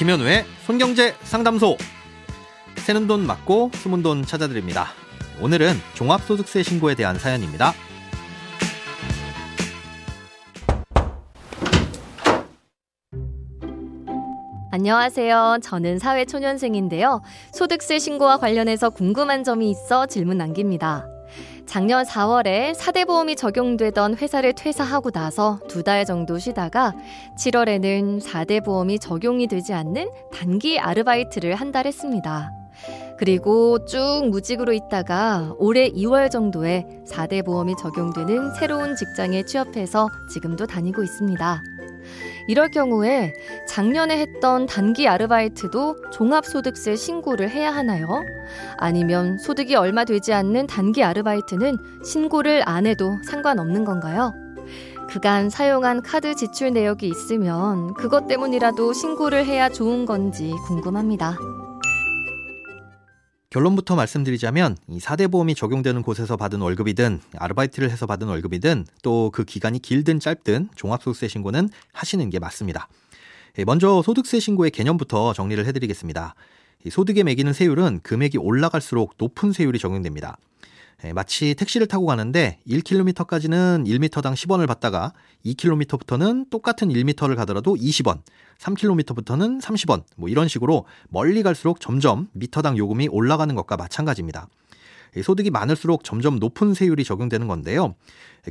김현우의 손경제 상담소. 새는 돈 맞고 숨은 돈 찾아드립니다. 오늘은 종합소득세 신고에 대한 사연입니다. 안녕하세요. 저는 사회초년생인데요. 소득세 신고와 관련해서 궁금한 점이 있어 질문 남깁니다. 작년 4월에 4대 보험이 적용되던 회사를 퇴사하고 나서 두 달 정도 쉬다가 7월에는 4대 보험이 적용이 되지 않는 단기 아르바이트를 한 달 했습니다. 그리고 쭉 무직으로 있다가 올해 2월 정도에 4대 보험이 적용되는 새로운 직장에 취업해서 지금도 다니고 있습니다. 이럴 경우에 작년에 했던 단기 아르바이트도 종합소득세 신고를 해야 하나요? 아니면 소득이 얼마 되지 않는 단기 아르바이트는 신고를 안 해도 상관없는 건가요? 그간 사용한 카드 지출 내역이 있으면 그것 때문이라도 신고를 해야 좋은 건지 궁금합니다. 결론부터 말씀드리자면 이 4대 보험이 적용되는 곳에서 받은 월급이든 아르바이트를 해서 받은 월급이든 또 그 기간이 길든 짧든 종합소득세 신고는 하시는 게 맞습니다. 예, 먼저 소득세 신고의 개념부터 정리를 해드리겠습니다. 소득에 매기는 세율은 금액이 올라갈수록 높은 세율이 적용됩니다. 예, 마치 택시를 타고 가는데 1km까지는 1m당 10원을 받다가 2km부터는 똑같은 1m를 가더라도 20원, 3km부터는 30원, 뭐 이런 식으로 멀리 갈수록 점점 미터당 요금이 올라가는 것과 마찬가지입니다. 소득이 많을수록 점점 높은 세율이 적용되는 건데요.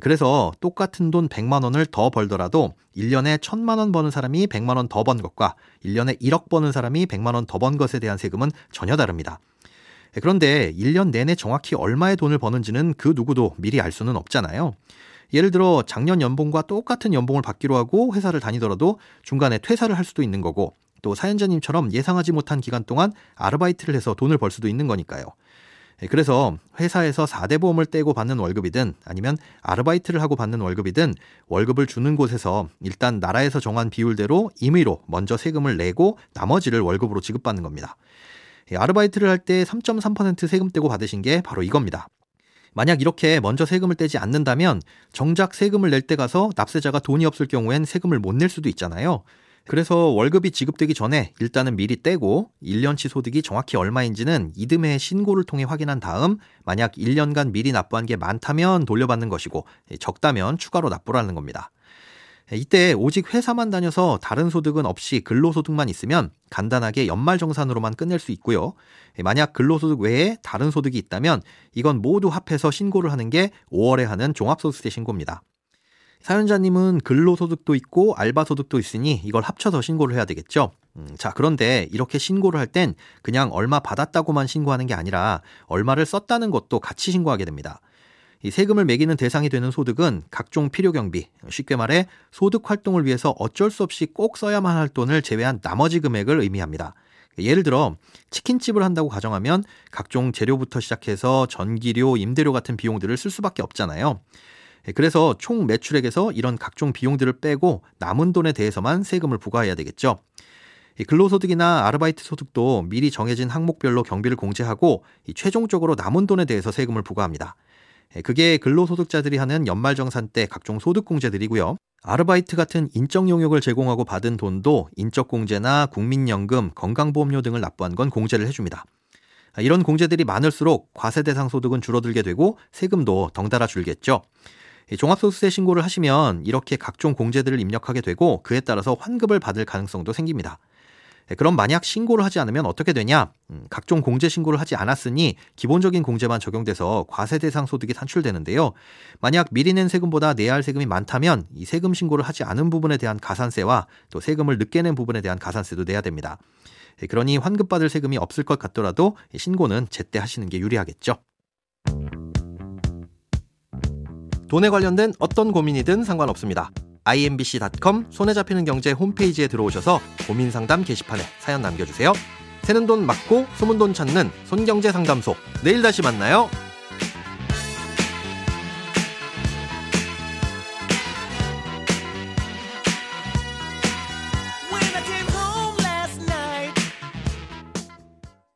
그래서 똑같은 돈 100만 원을 더 벌더라도 1년에 1000만 원 버는 사람이 100만 원 더 번 것과 1년에 1억 버는 사람이 100만 원 더 번 것에 대한 세금은 전혀 다릅니다. 그런데 1년 내내 정확히 얼마의 돈을 버는지는 그 누구도 미리 알 수는 없잖아요. 예를 들어 작년 연봉과 똑같은 연봉을 받기로 하고 회사를 다니더라도 중간에 퇴사를 할 수도 있는 거고 또 사연자님처럼 예상하지 못한 기간 동안 아르바이트를 해서 돈을 벌 수도 있는 거니까요. 그래서 회사에서 4대 보험을 떼고 받는 월급이든 아니면 아르바이트를 하고 받는 월급이든 월급을 주는 곳에서 일단 나라에서 정한 비율대로 임의로 먼저 세금을 내고 나머지를 월급으로 지급받는 겁니다. 아르바이트를 할 때 3.3% 세금 떼고 받으신 게 바로 이겁니다. 만약 이렇게 먼저 세금을 떼지 않는다면 정작 세금을 낼 때 가서 납세자가 돈이 없을 경우엔 세금을 못 낼 수도 있잖아요. 그래서 월급이 지급되기 전에 일단은 미리 떼고 1년치 소득이 정확히 얼마인지는 이듬해 신고를 통해 확인한 다음 만약 1년간 미리 납부한 게 많다면 돌려받는 것이고 적다면 추가로 납부라는 겁니다. 이때 오직 회사만 다녀서 다른 소득은 없이 근로소득만 있으면 간단하게 연말정산으로만 끝낼 수 있고요. 만약 근로소득 외에 다른 소득이 있다면 이건 모두 합해서 신고를 하는 게 5월에 하는 종합소득세 신고입니다. 사연자님은 근로소득도 있고 알바소득도 있으니 이걸 합쳐서 신고를 해야 되겠죠. 음, 자, 그런데 이렇게 신고를 할 땐 그냥 얼마 받았다고만 신고하는 게 아니라 얼마를 썼다는 것도 같이 신고하게 됩니다. 이 세금을 매기는 대상이 되는 소득은 각종 필요 경비, 쉽게 말해 소득 활동을 위해서 어쩔 수 없이 꼭 써야만 할 돈을 제외한 나머지 금액을 의미합니다. 예를 들어 치킨집을 한다고 가정하면 각종 재료부터 시작해서 전기료, 임대료 같은 비용들을 쓸 수밖에 없잖아요. 그래서 총 매출액에서 이런 각종 비용들을 빼고 남은 돈에 대해서만 세금을 부과해야 되겠죠. 근로소득이나 아르바이트 소득도 미리 정해진 항목별로 경비를 공제하고 최종적으로 남은 돈에 대해서 세금을 부과합니다. 예, 그게 근로소득자들이 하는 연말정산 때 각종 소득공제들이고요. 아르바이트 같은 인적 용역을 제공하고 받은 돈도 인적공제나 국민연금, 건강보험료 등을 납부한 건 공제를 해줍니다. 아, 이런 공제들이 많을수록 과세 대상 소득은 줄어들게 되고 세금도 덩달아 줄겠죠. 종합소득세 신고를 하시면 이렇게 각종 공제들을 입력하게 되고 그에 따라서 환급을 받을 가능성도 생깁니다. 네, 그럼 만약 신고를 하지 않으면 어떻게 되냐? 음, 각종 공제 신고를 하지 않았으니 기본적인 공제만 적용돼서 과세 대상 소득이 산출되는데요. 만약 미리 낸 세금보다 내야 할 세금이 많다면 이 세금 신고를 하지 않은 부분에 대한 가산세와 또 세금을 늦게 낸 부분에 대한 가산세도 내야 됩니다. 네, 그러니 환급받을 세금이 없을 것 같더라도 신고는 제때 하시는 게 유리하겠죠. 돈에 관련된 어떤 고민이든 상관없습니다. imbc.com 손에 잡히는 경제 홈페이지에 들어오셔서 고민 상담 게시판에 사연 남겨주세요. 새는 돈 맞고 소문 돈 찾는 손경제 상담소. 내일 다시 만나요.